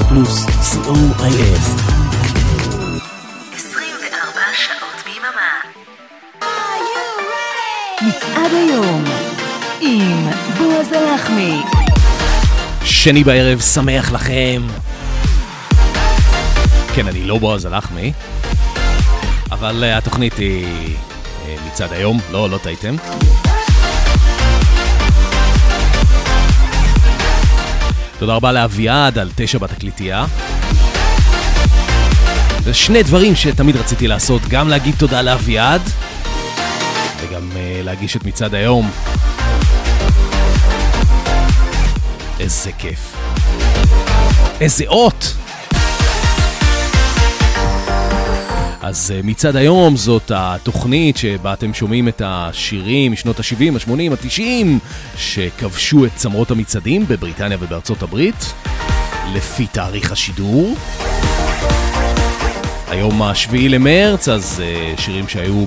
רדיו פלוס, co.il. 24 שעות ביממה. מצעד היום עם בועז הלחמי שני בערב, שמח לכם. כן, אני לא בועז הלחמי, אבל uh, התוכנית היא uh, מצד היום, לא, לא טעיתם. תודה רבה לאביעד על תשע בתקליטייה. זה שני דברים שתמיד רציתי לעשות, גם להגיד תודה לאביעד, וגם uh, להגיש את מצעד היום. איזה כיף. איזה אות! אז אה, מצד היום זאת התוכנית שבה אתם שומעים את השירים משנות ה-70, ה-80, ה-90 שכבשו את צמרות המצעדים בבריטניה ובארצות הברית לפי תאריך השידור. היום השביעי למרץ, אז אה, שירים שהיו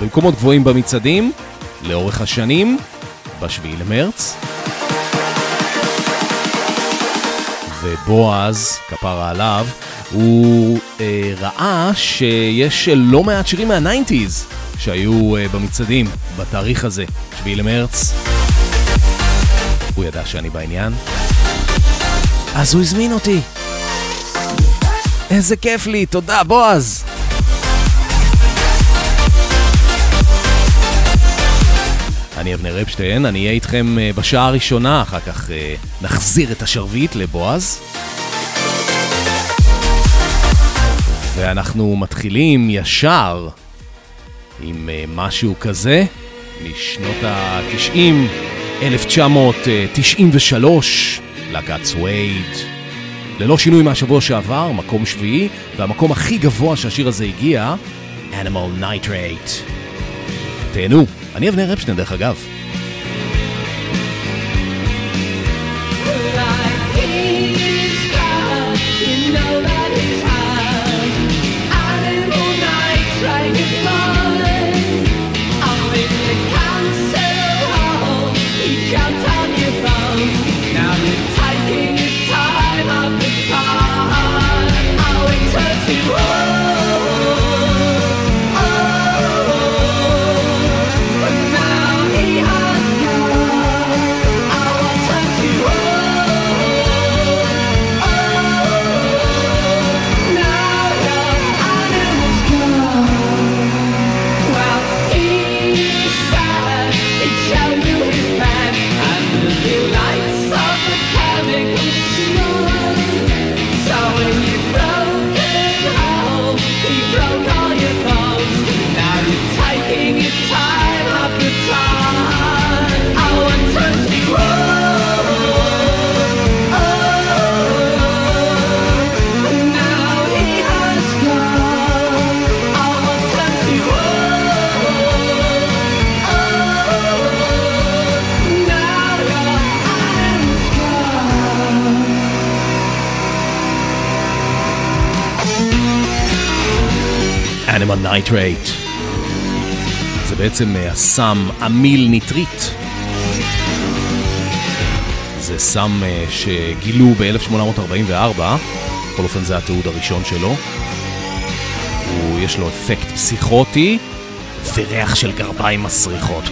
במקומות גבוהים במצעדים לאורך השנים, בשביעי למרץ. ובועז, כפרה עליו, הוא ראה שיש לא מעט שירים מהניינטיז שהיו אה, במצעדים בתאריך הזה, 7 למרץ. הוא ידע שאני בעניין. אז הוא הזמין אותי. איזה כיף לי, תודה בועז. אני אבנר אפשטיין, אני אהיה איתכם אה, בשעה הראשונה, אחר כך אה, נחזיר את השרביט לבועז. ואנחנו מתחילים ישר עם אה, משהו כזה משנות ה-90, 1993, להקת סווייד. ללא שינוי מהשבוע שעבר, מקום שביעי, והמקום הכי גבוה שהשיר הזה הגיע, Animal Nitrate. תהנו. אני אבנר אפשטיין דרך אגב. Animal Nitrate. זה בעצם אה, הסם אמיל ניטריט. זה סם אה, שגילו ב-1844, בכל אופן זה התיעוד הראשון שלו. הוא, יש לו אפקט פסיכוטי וריח של גרביים מסריחות.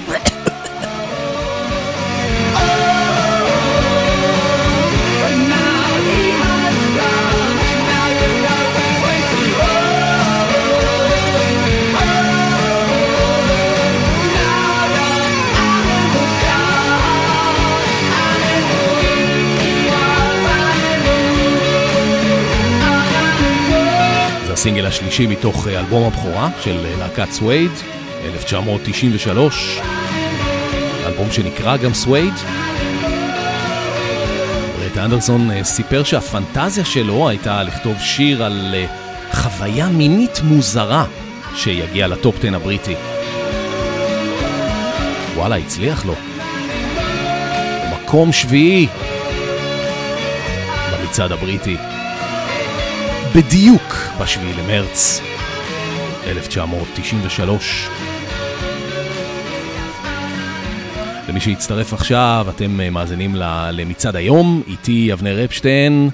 הסינגל השלישי מתוך אה, אלבום הבכורה של אה, להקת סווייד, 1993, אלבום שנקרא גם סווייד. ברט אנדרסון אה, סיפר שהפנטזיה שלו הייתה לכתוב שיר על חוויה מינית מוזרה שיגיע ל top 10 הבריטי. וואלה, הצליח לו. מקום שביעי במצעד הבריטי. בדיוק בשביעי למרץ 1993. למי שהצטרף עכשיו, אתם אה, מאזינים למצעד היום, איתי אבנר אפשטיין,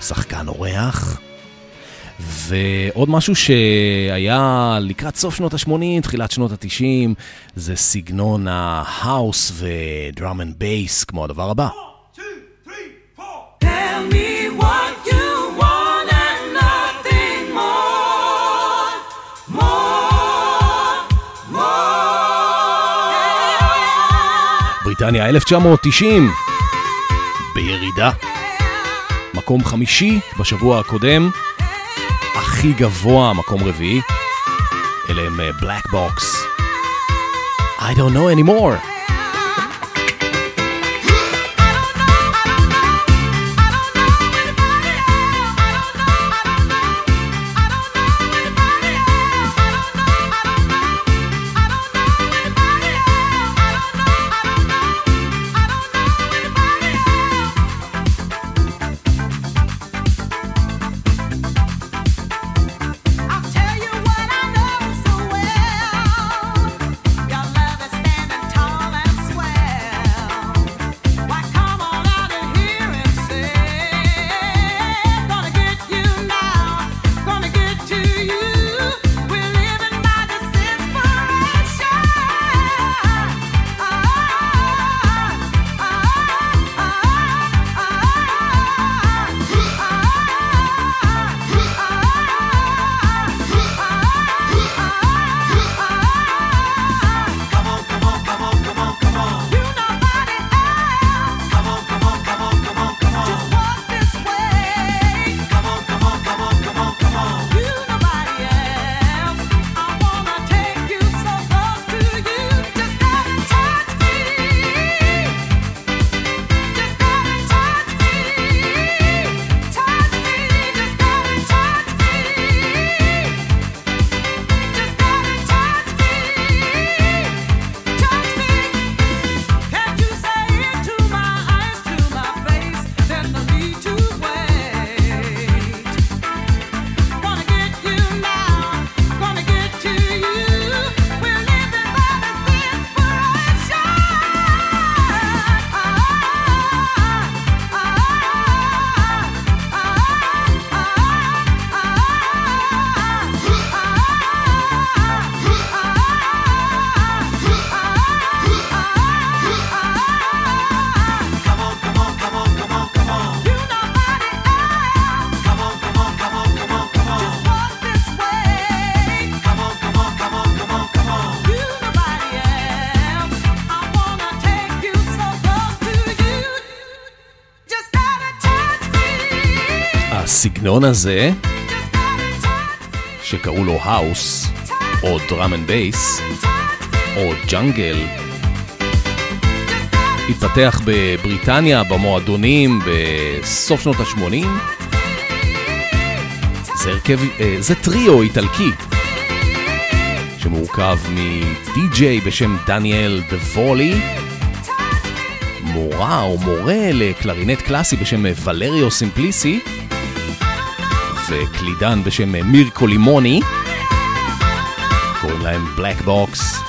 שחקן אורח. ועוד משהו שהיה לקראת סוף שנות ה-80, תחילת שנות ה-90, זה סגנון ה house ו drum and bass, כמו הדבר הבא. בריטניה 1990, בירידה. מקום חמישי בשבוע הקודם, הכי גבוה, מקום רביעי. אלה הם בלק בוקס. I don't know anymore. הסגנון הזה, שקראו לו house, או drum and bass, או jungle, התפתח בבריטניה, במועדונים, בסוף שנות ה-80. זה הרכב, אה, זה טריו איטלקי, שמורכב מדי-ג'יי בשם דניאל דבולי, מורה או מורה לקלרינט קלאסי בשם ולריו סימפליסי, וקלידן בשם מירקו לימוני, קוראים להם Black Box.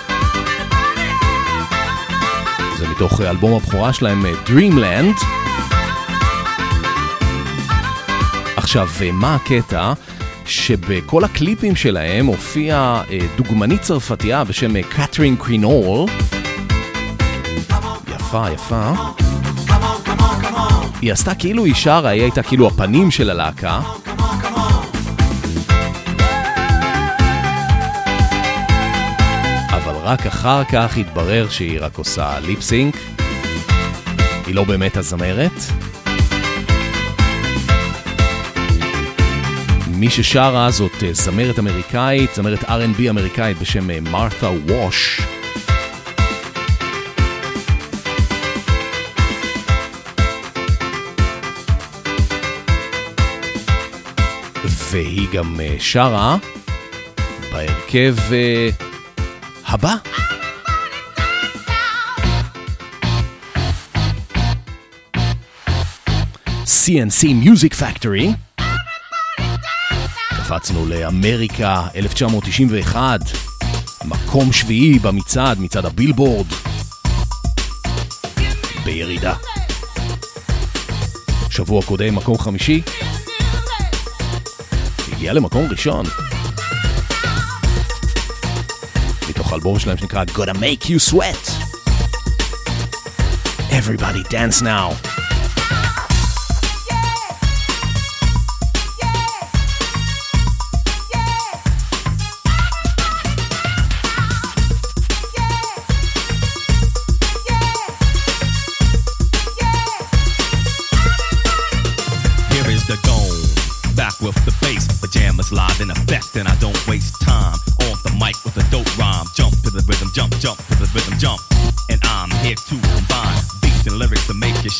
זה מתוך אלבום הבכורה שלהם Dreamland. עכשיו, מה הקטע? שבכל הקליפים שלהם הופיעה דוגמנית צרפתייה בשם קטרין קרינול. יפה, יפה. היא עשתה כאילו היא שרה, היא הייתה כאילו הפנים של הלהקה. רק אחר כך התברר שהיא רק עושה ליפסינק. היא לא באמת הזמרת. מי ששרה זאת אה, זמרת אמריקאית, זמרת R&B אמריקאית בשם מרת'ה אה, ווש. והיא גם אה, שרה בהרכב הבא. CNC Music Factory. קפצנו לאמריקה 1991, מקום שביעי במצעד, מצעד הבילבורד. בירידה. שבוע קודם מקום חמישי, הגיעה למקום ראשון. מתוך אלבום שלהם שנקרא Gotta Make You Sweat. Everybody dance now. live in effect, and I don't waste time.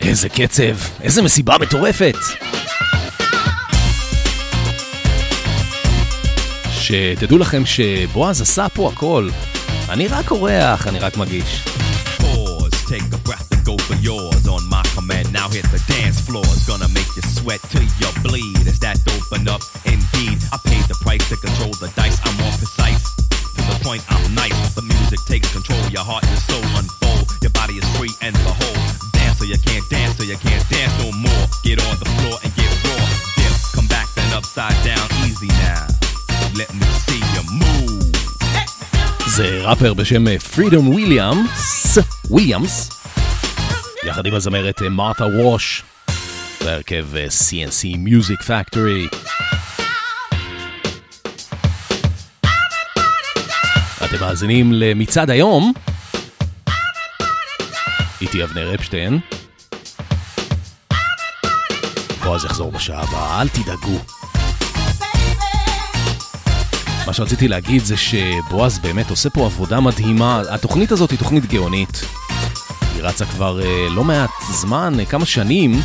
איזה קצב, איזה מסיבה מטורפת. שתדעו לכם שבועז עשה פה הכל. אני רק אורח, אני רק מגיש. take a breath and go for yours on my command. Now hit the dance floor. It's gonna make you sweat till you bleed. Is that open up? Indeed, I paid the price to control the dice. I'm more precise. To the point, I'm nice. The music takes control. Your heart and soul You can't dance no more. Get on the floor and get raw. Dip, come back then upside down, easy now. Let me see you move. זה ראפר בשם פרידום וויליאמס, וויליאמס, יחד עם הזמרת מרתה ווש, בהרכב CNC Music Factory. אתם מאזינים למצעד היום, איתי אבנר אפשטיין. בועז יחזור בשעה הבאה, אל תדאגו. מה שרציתי להגיד זה שבועז באמת עושה פה עבודה מדהימה. התוכנית הזאת היא תוכנית גאונית. היא רצה כבר אה, לא מעט זמן, אה, כמה שנים.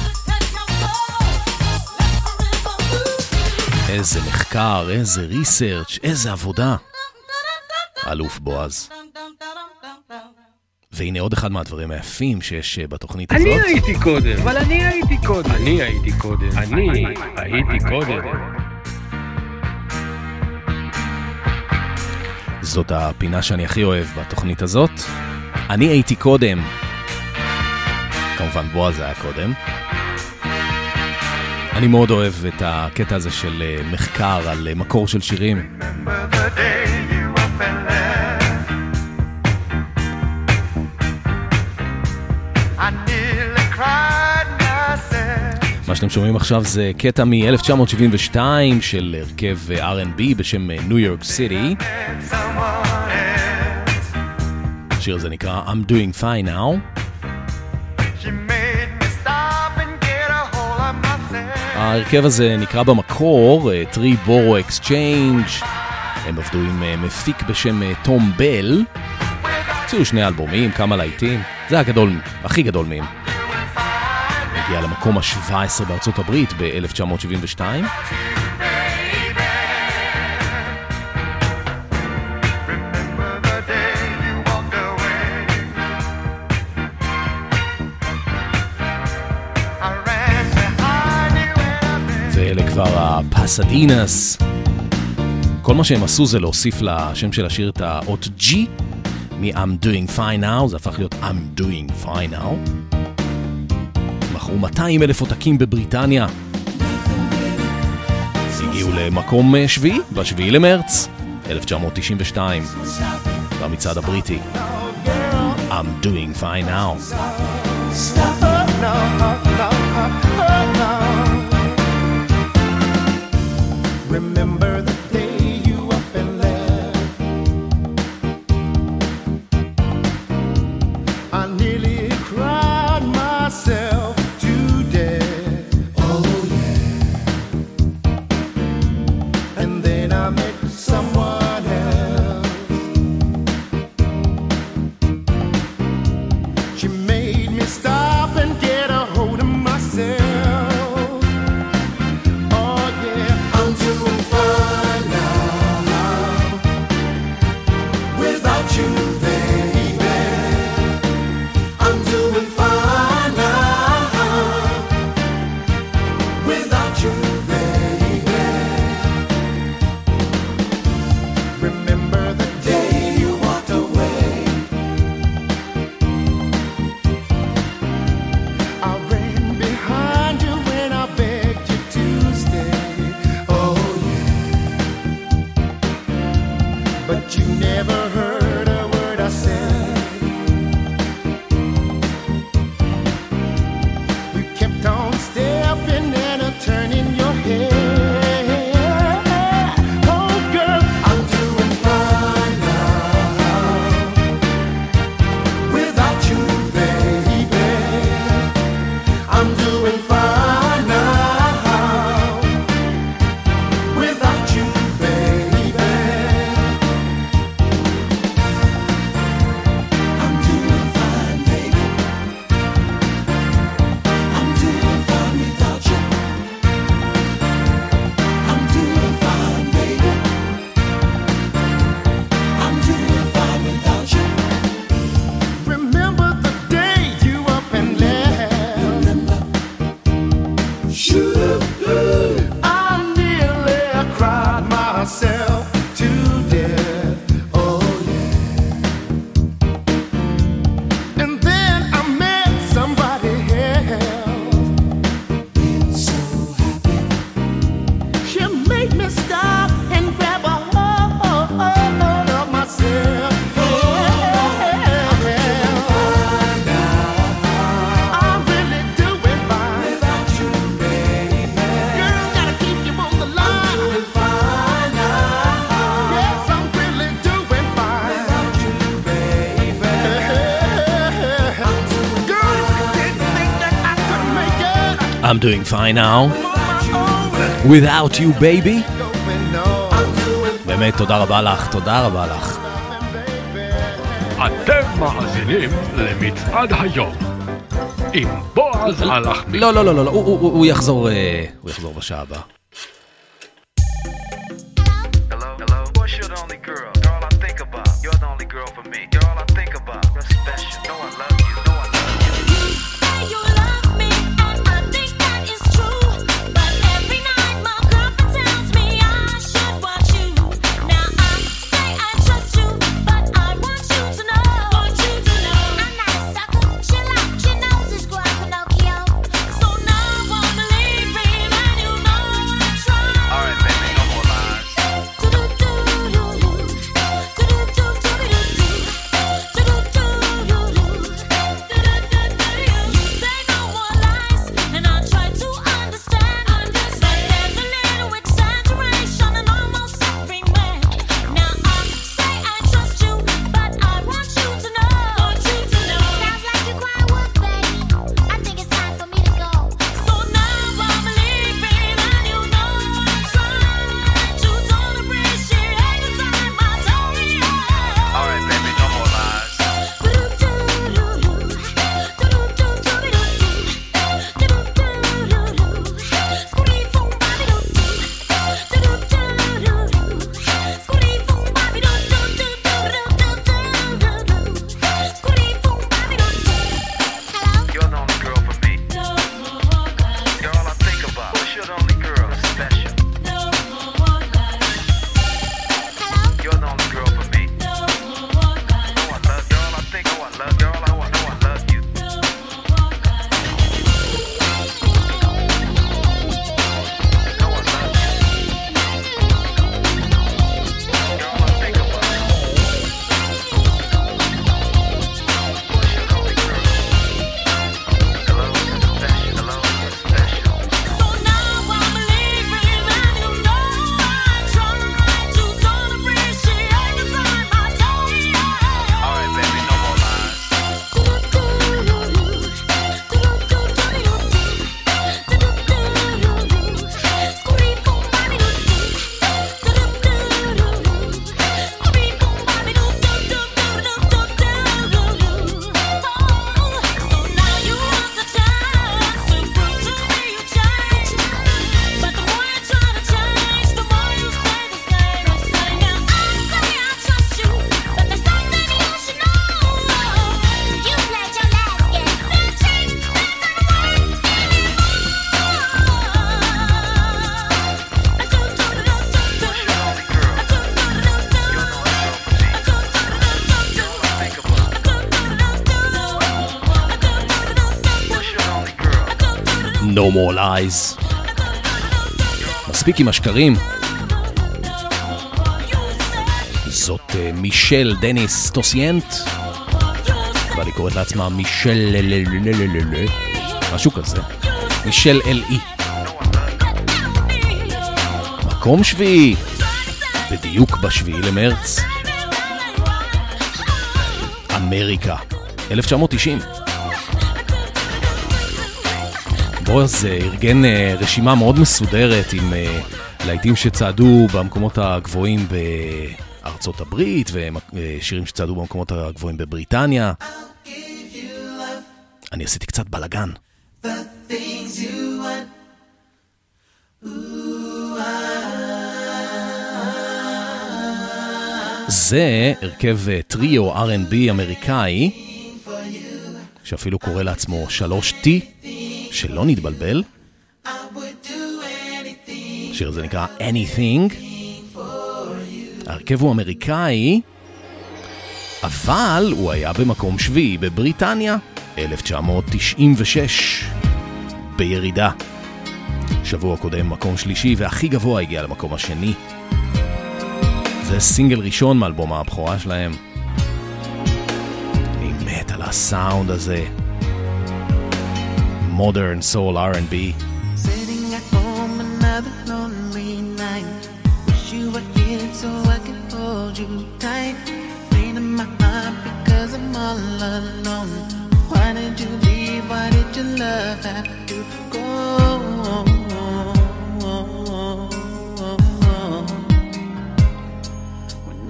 איזה מחקר, איזה ריסרצ', איזה עבודה. אלוף בועז. והנה עוד אחד מהדברים היפים שיש אה, בתוכנית הזאת. אני הייתי קודם, אבל אני הייתי קודם. אני הייתי קודם. אני הייתי קודם. זאת הפינה שאני הכי אוהב בתוכנית הזאת. אני הייתי קודם. כמובן בועז היה קודם. אני מאוד אוהב את הקטע הזה של אה, מחקר על אה, מקור של שירים. Remember the day you up and שאתם שומעים עכשיו זה קטע מ-1972 של הרכב R&B בשם ניו יורק סיטי. השיר הזה נקרא I'm Doing Fine Now. ההרכב הזה נקרא במקור uh, Tree Boro Exchange. הם עבדו עם uh, מפיק בשם תום בל. הוציאו שני אלבומים, כמה להיטים. זה הגדול, הכי גדול מהם. הגיע למקום ה-17 בארצות הברית ב-1972. ואלה כבר הפסדינס. כל מה שהם עשו זה להוסיף לשם של השיר את האות G מ-I'm doing fine now, זה הפך להיות I'm doing fine now. ו-200 אלף עותקים בבריטניה. הגיעו למקום אה, שביעי, בשביעי למרץ 1992, במצעד הבריטי. I'm doing fine now. Stop up now, now, now, now. Remember doing fine now. Without you baby. באמת, תודה רבה לך, תודה רבה לך. אתם מאזינים למצעד היום. עם בועז הלך... לא, לא, לא, לא, הוא יחזור בשעה הבאה. No More Lies. מספיק עם השקרים. זאת אה, מישל דניס טוסיאנט, אבל היא קוראת לעצמה מישל... משהו כזה. מישל אל-אי. מקום שביעי, בדיוק בשביעי למרץ. אמריקה, 1990. בועז אה, ארגן אה, רשימה מאוד מסודרת עם אה, להיטים שצעדו במקומות הגבוהים בארצות הברית ושירים שצעדו במקומות הגבוהים בבריטניה. אני עשיתי קצת בלאגן. זה הרכב טריו R&B אמריקאי, שאפילו קורא לעצמו 3T, שלא נתבלבל. השיר הזה נקרא Anything. ההרכב הוא אמריקאי, אבל הוא היה במקום שביעי בבריטניה, 1996, בירידה. שבוע קודם מקום שלישי, והכי גבוה הגיע למקום השני. זה סינגל ראשון מאלבום הבכורה שלהם. אני מת על הסאונד הזה. Modern Soul R&B. Sitting at home another lonely night. Wish you were here so I could hold you tight. Pain in my heart because I'm all alone. Why did you leave? Why did your love have to go?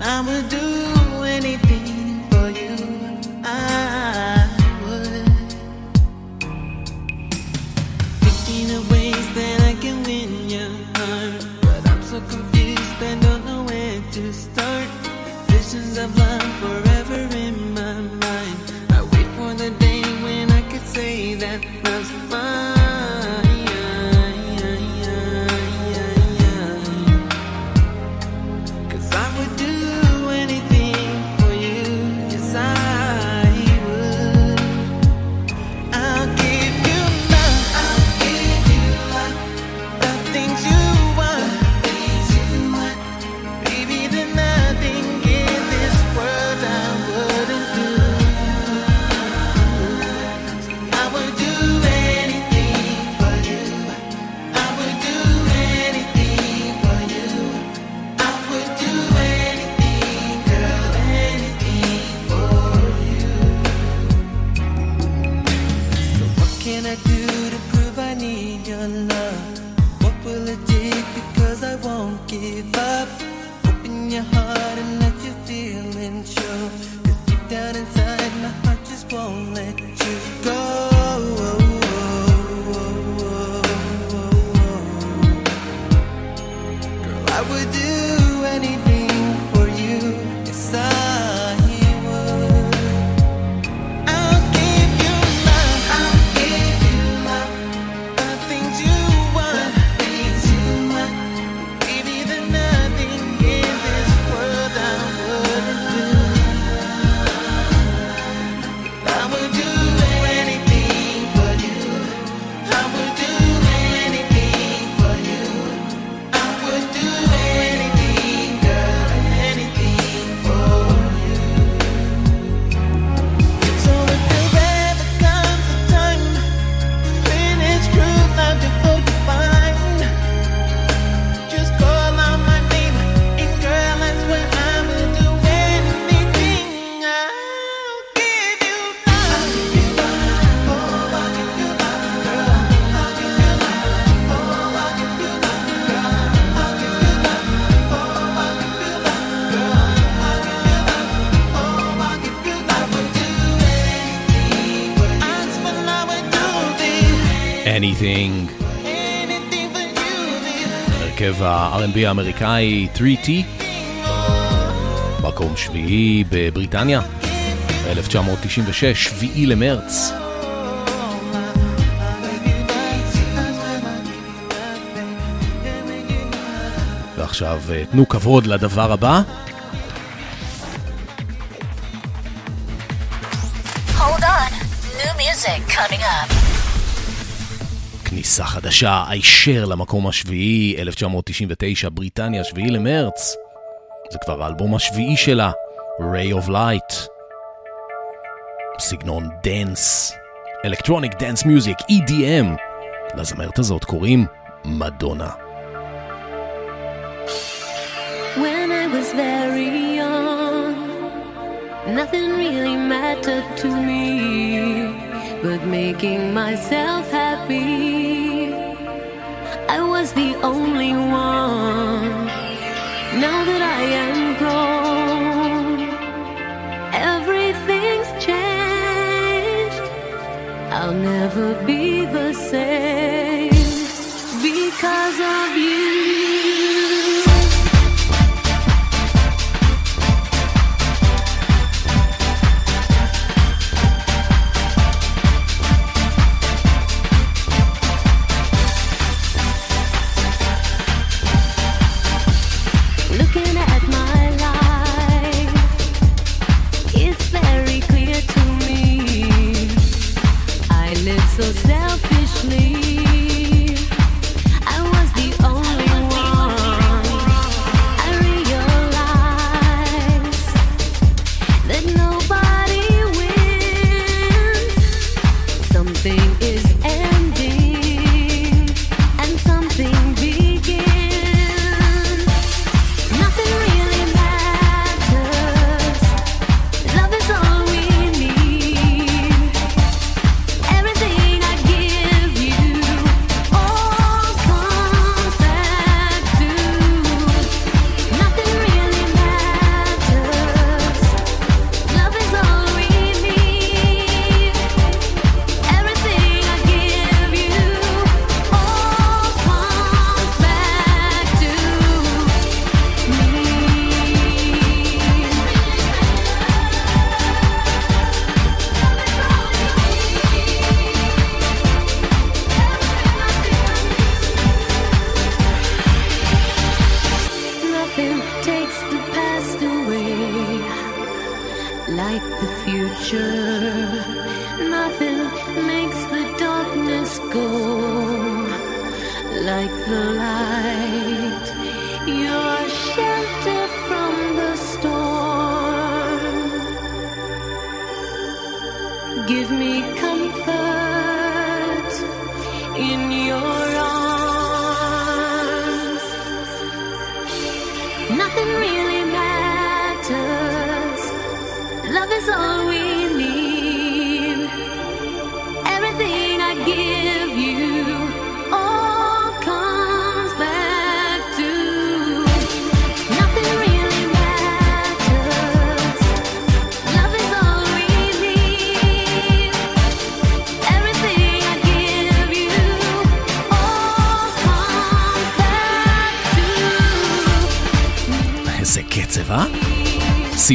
I would do Anything. הרכב ה-R&B האמריקאי 3T, מקום שביעי בבריטניה, 1996, שביעי למרץ. ועכשיו אה, תנו כבוד לדבר הבא, Hold on. New music coming up. כניסה חדשה, הישר למקום השביעי, 1999, בריטניה, שביעי למרץ. זה כבר האלבום השביעי שלה, Ray of Light. סגנון dance, electronic dance music, EDM. לזמרת הזאת קוראים מדונה. When I was very young, nothing really mattered to me but making myself happy. I was the only one. Now that I am grown, everything's changed. I'll never be the same because of you.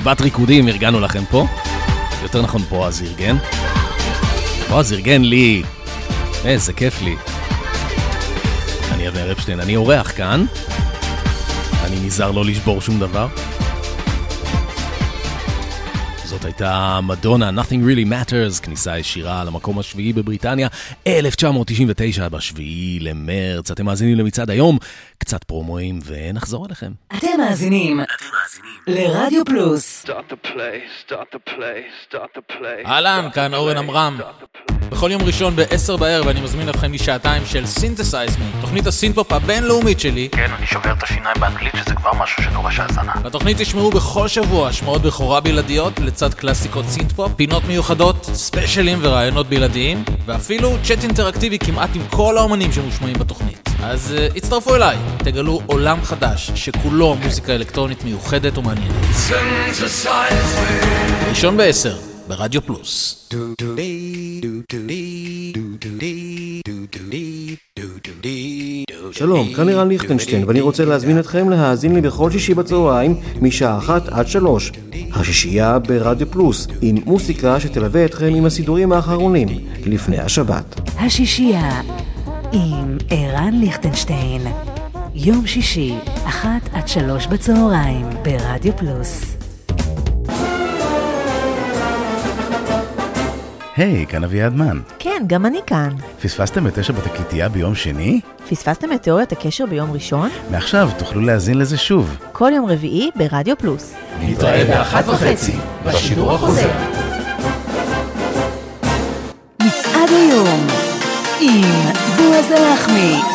סיבת ריקודים ארגנו לכם פה. יותר נכון בועז ארגן. בועז ארגן לי. איזה כיף לי. אני אבנר אפשטיין, אני אורח כאן. אני נזהר לא לשבור שום דבר. זאת הייתה מדונה, Nothing Really Matters, כניסה ישירה למקום השביעי בבריטניה, 1999, בשביעי למרץ. אתם מאזינים למצעד היום, קצת פרומואים, ונחזור אליכם. אתם מאזינים לרדיו פלוס. Start the play, start the play, start the play. אהלן, כאן אורן עמרם. בכל יום ראשון ב-10 בערב אני מזמין אתכם לשעתיים של Synthesize Me, תוכנית הסינתפופ הבינלאומית שלי. כן, אני שובר את השיניים באנגלית, שזה כבר משהו שדורש האזנה. בתוכנית תשמעו בכל שבוע השמעות בכורה בלעדיות לצד קלאסיקות סינתפופ, פינות מיוחדות, ספיישלים וראיונות בלעדיים, ואפילו צ'אט אינטראקטיבי כמעט עם כל האומנים שמושמעים בתוכנית. אז אה, הצטרפו אליי, תגלו עולם חדש שכולו מוזיקה אלקטרונית מיוחדת ומעניינת. ראשון בעשר, ברדיו פלוס. שלום, כאן ערן ליכטנשטיין, ואני רוצה להזמין אתכם להאזין לי בכל שישי בצהריים, משעה אחת עד שלוש. השישייה ברדיו פלוס, עם מוסיקה שתלווה אתכם עם הסידורים האחרונים, לפני השבת. השישייה עם ערן ליכטנשטיין. יום שישי, אחת עד שלוש בצהריים, ברדיו פלוס. היי, hey, כאן אביעד מן. כן, גם אני כאן. פספסתם את תשע בתקליטייה ביום שני? פספסתם את תיאוריית הקשר ביום ראשון? מעכשיו תוכלו להאזין לזה שוב. כל יום רביעי ברדיו פלוס. נתראה באחת וחצי, בשידור החוזר. מצעד היום, עם ארז הלחמי.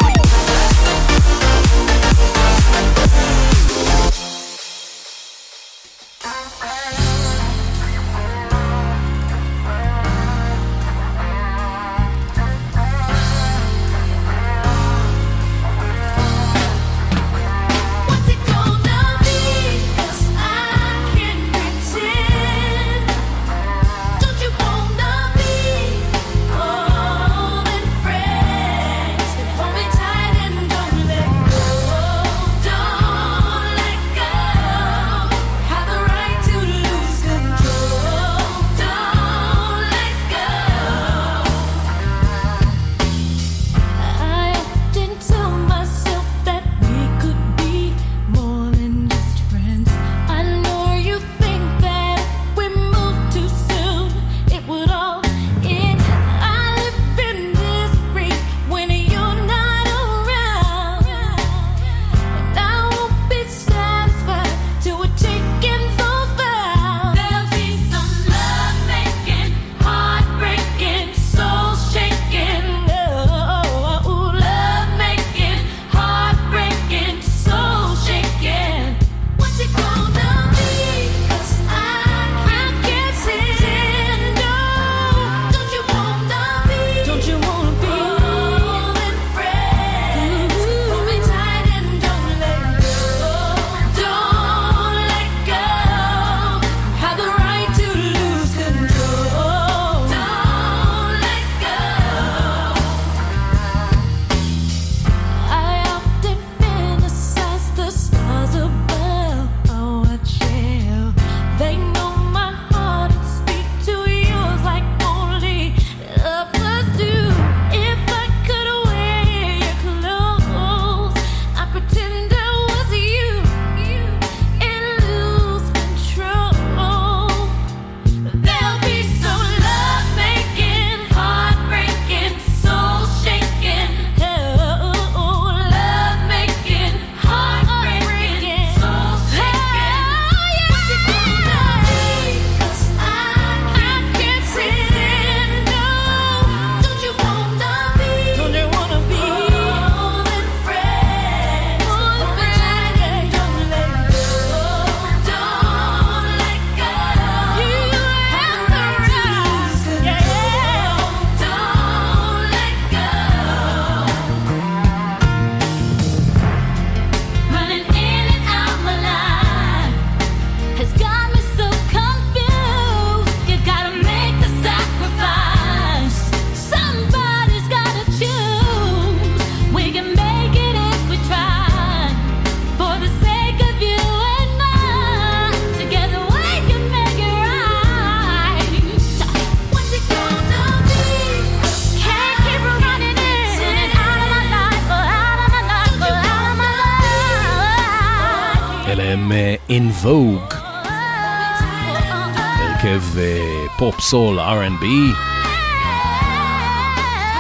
סול, R&B.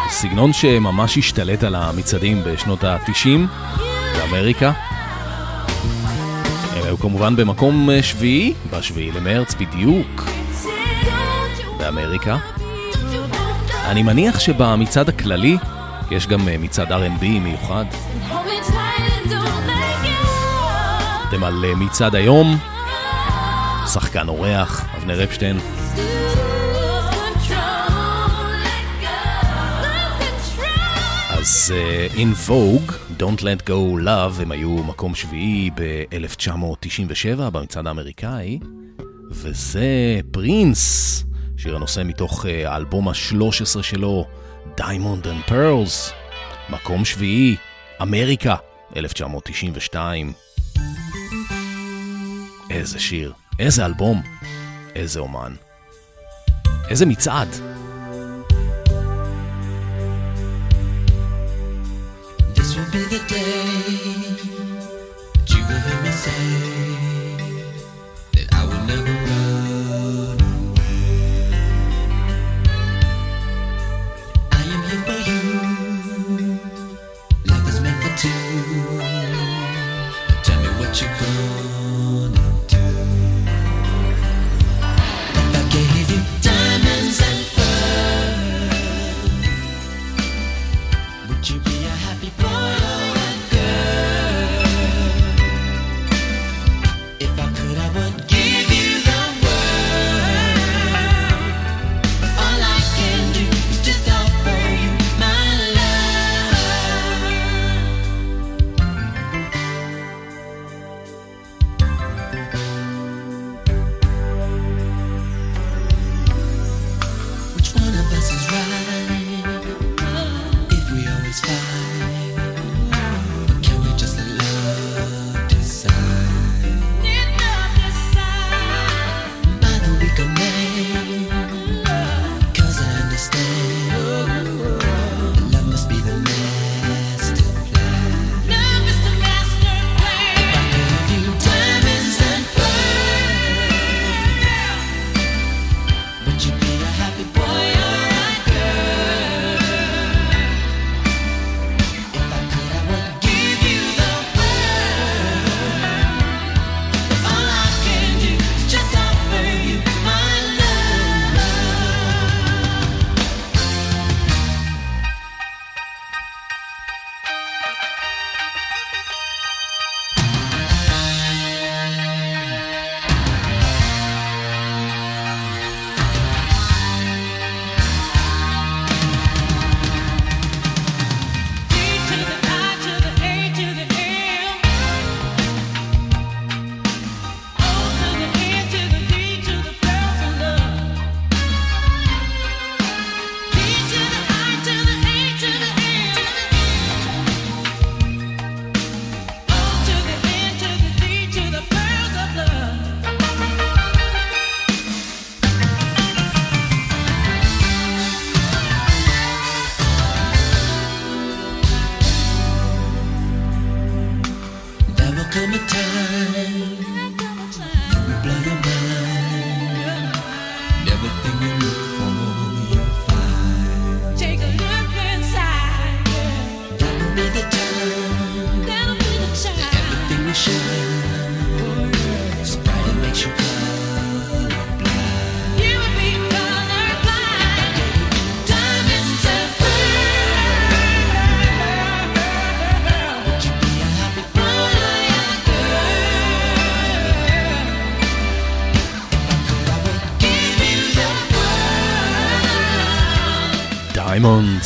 סגנון שממש השתלט על המצעדים בשנות ה-90 באמריקה. הם היו כמובן במקום אה, שביעי, בשביעי למרץ בדיוק, באמריקה. אני מניח שבמצעד הכללי יש גם אה, מצעד R&B מיוחד. אתם על אה, מצעד היום, שחקן אורח, אבנר אפשטיין. אז uh, In Vogue, Don't Let Go Love, הם היו מקום שביעי ב-1997 במצעד האמריקאי, וזה פרינס, שיר הנושא מתוך אה, האלבום uh, ה-13 שלו, Diamond and Pearls, מקום שביעי, אמריקה, 1992. איזה שיר, איזה אלבום, איזה אומן, איזה מצעד. be the day that you will hear me say.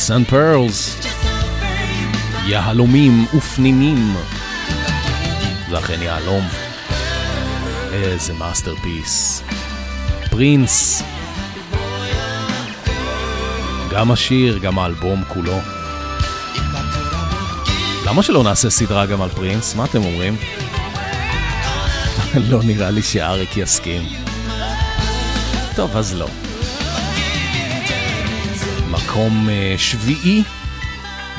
Diamonds and Pearls. יהלומים ופנינים. זה אכן יהלום. איזה masterpiece. פרינס. גם השיר, גם האלבום כולו. למה שלא נעשה סדרה גם על פרינס? מה אתם אומרים? לא נראה לי שאריק יסכים. טוב, אז לא. מקום אה, שביעי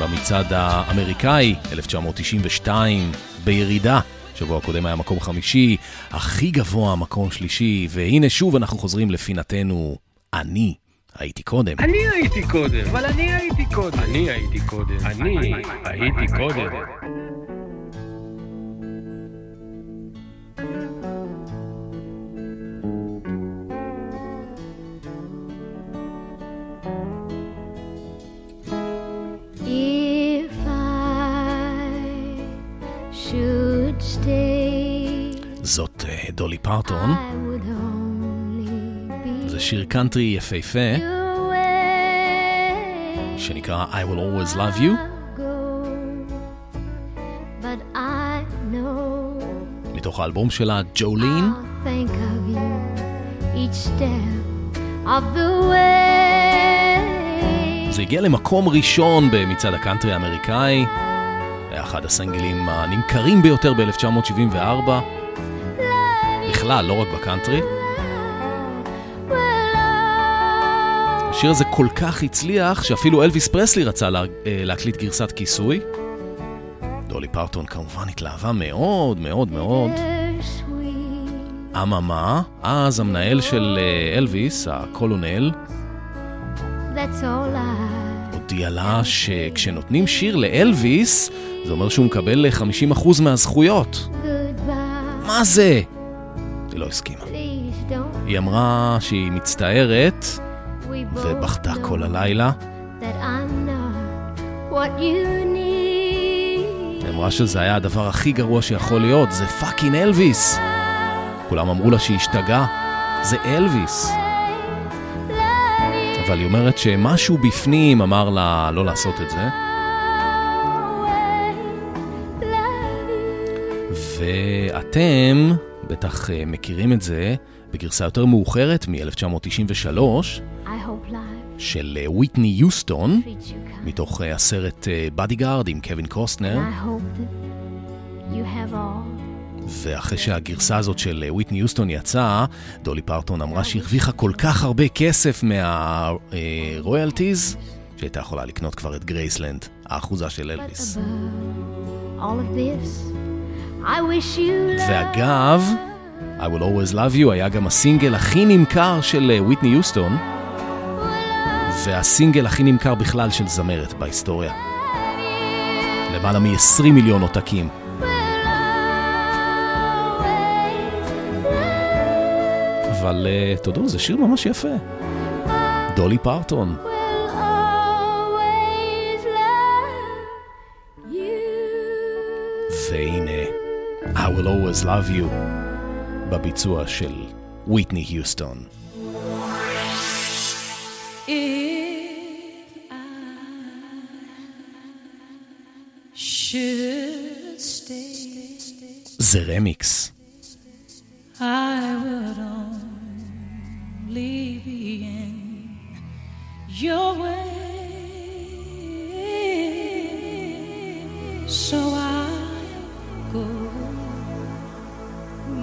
במצעד האמריקאי, 1992, בירידה. שבוע הקודם היה מקום חמישי, הכי גבוה מקום שלישי, והנה שוב אנחנו חוזרים לפינתנו, אני הייתי קודם. אני הייתי קודם. אבל אני הייתי קודם. אני הייתי קודם. אני הייתי קודם. זאת אה, דולי פרטון, זה שיר קאנטרי יפהפה. שנקרא I will always love you, מתוך האלבום שלה Jolene. זה הגיע למקום ראשון במצעד הקאנטרי האמריקאי, אחד הסינגלים הנמכרים ביותר ב-1974, בכלל, לא רק בקאנטרי. השיר הזה כל כך הצליח, שאפילו אלוויס פרסלי רצה לה, אה, להקליט גרסת כיסוי. דולי פרטון כמובן התלהבה מאוד מאוד מאוד. אממה, אז המנהל של אה, אלוויס, הקולונל, I הודיע לה שכשנותנים שיר לאלוויס, זה אומר שהוא מקבל 50% מהזכויות. goodbye. מה זה? היא לא הסכימה. היא אמרה שהיא מצטערת, ובכתה כל הלילה. היא אמרה שזה היה הדבר הכי גרוע שיכול להיות, זה fucking אלוויס. כולם אמרו לה שהיא השתגעה, זה אלוויס. אבל היא אומרת שמשהו בפנים אמר לה לא לעשות את זה. ואתם בטח אה, מכירים את זה בגרסה יותר מאוחרת מ-1993 I hope life של אה, ויטני יוסטון, you kind. מתוך אה, הסרט Bodyguard עם קווין קוסטנר. ואחרי שהגרסה הזאת של אה, ויטני יוסטון יצאה, דולי פרטון אמרה שהרוויחה כל כך הרבה כסף מה royalties, שהייתה יכולה לקנות כבר את גרייסלנד, האחוזה של אלוויס. all of this. ואגב, I will always love you היה גם הסינגל הכי נמכר של אה, ויטני יוסטון, והסינגל הכי נמכר בכלל של זמרת בהיסטוריה. למעלה מ-20 מיליון עותקים. אבל אה, תודו, זה שיר ממש יפה. דולי פרטון. will always love you, בביצוע של ויטני היוסטון. should stay, זה רמיקס. I would only be in your way. So I'll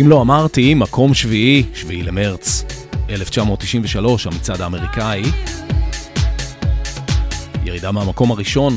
ואם לא אמרתי, מקום שביעי, שביעי למרץ 1993, המצעד האמריקאי. ירידה מהמקום הראשון,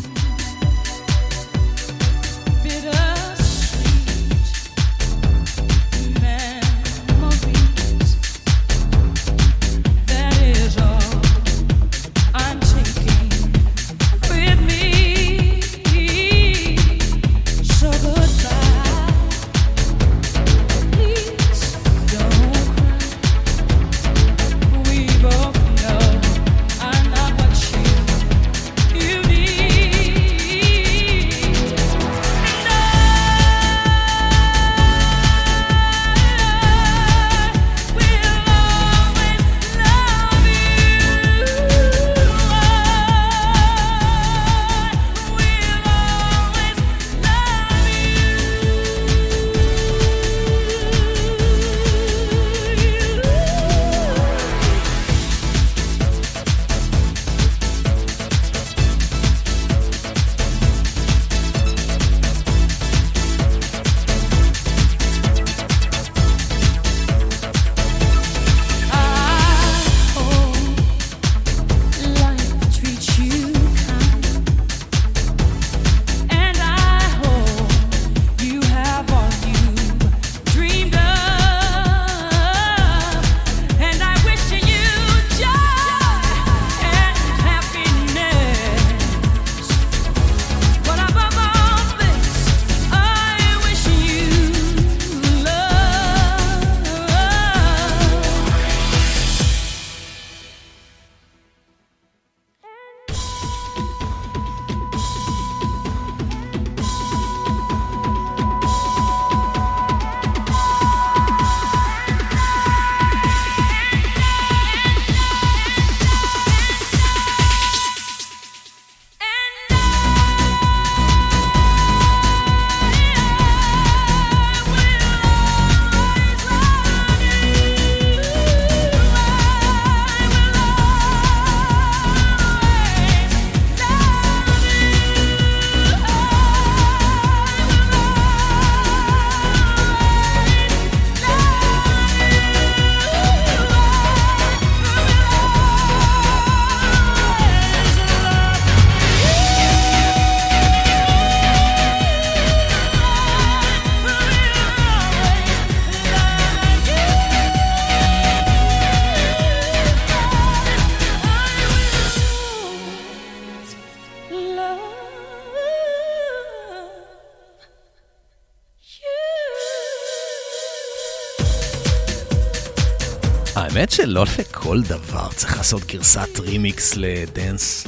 שלא לכל דבר צריך לעשות גרסת רימיקס לדנס.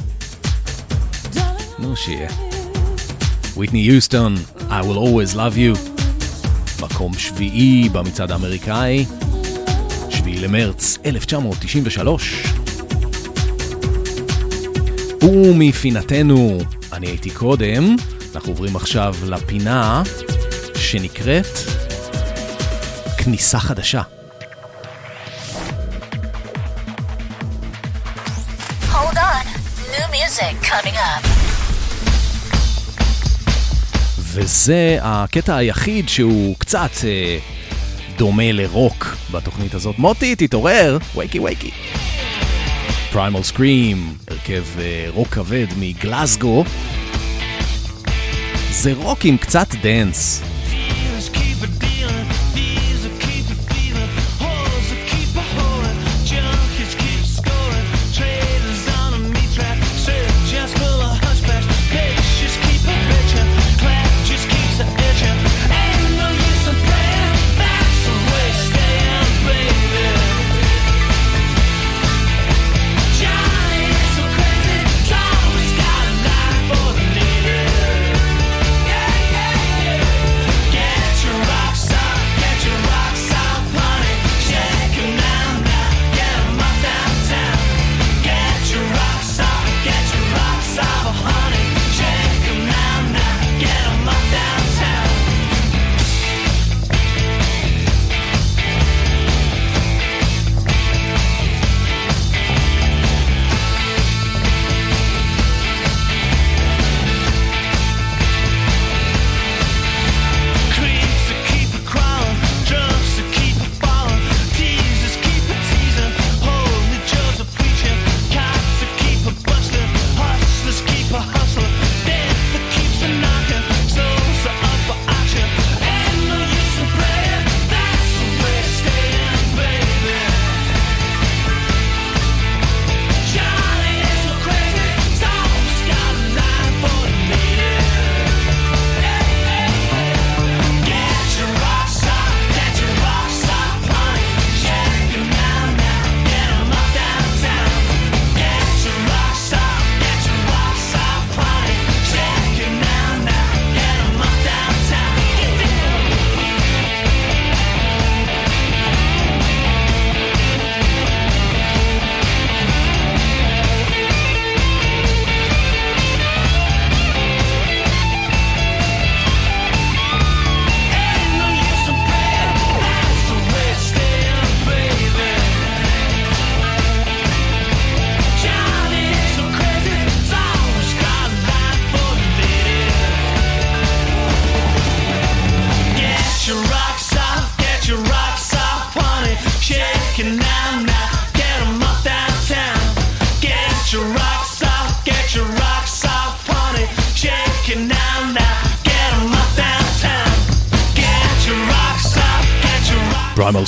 נו, שיהיה. ויטני יוסטון, I will always love you. מקום שביעי במצעד האמריקאי, שביעי למרץ 1993. ומפינתנו, אני הייתי קודם, אנחנו עוברים עכשיו לפינה שנקראת כניסה חדשה. וזה הקטע היחיד שהוא קצת אה, דומה לרוק בתוכנית הזאת. מוטי, תתעורר! וייקי וייקי. פריימל סקרים, הרכב אה, רוק כבד מגלסגו. זה רוק עם קצת דנס.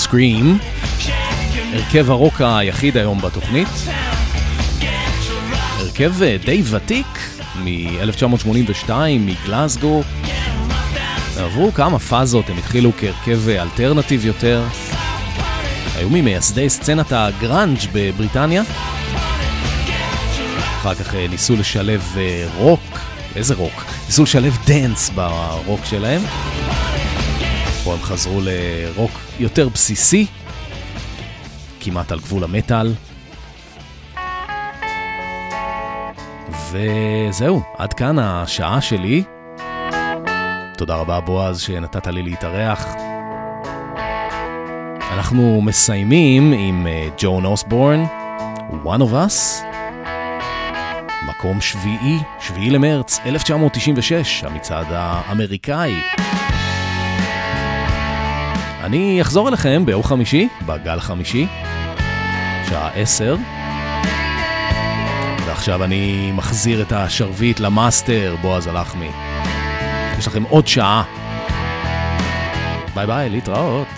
Scream, הרכב הרוק היחיד היום בתוכנית. הרכב אה, די ותיק, מ-1982, מגלסגו. עברו כמה פאזות, הם התחילו כהרכב אה, אלטרנטיב יותר. היו ממייסדי סצנת הגראנג' בבריטניה. אחר כך אה, ניסו לשלב רוק, איזה רוק? ניסו לשלב dance ברוק שלהם. פה הם חזרו לרוק יותר בסיסי, כמעט על גבול המטאל. וזהו, עד כאן השעה שלי. תודה רבה בועז שנתת לי להתארח. אנחנו מסיימים עם אה, ג'ון אוסבורן, One of Us, מקום שביעי, שביעי למרץ 1996, המצעד האמריקאי. אני אחזור אליכם ביום חמישי, בגל חמישי, שעה עשר. ועכשיו אני מחזיר את השרביט למאסטר, בועז הלחמי. יש לכם עוד שעה. ביי ביי, להתראות.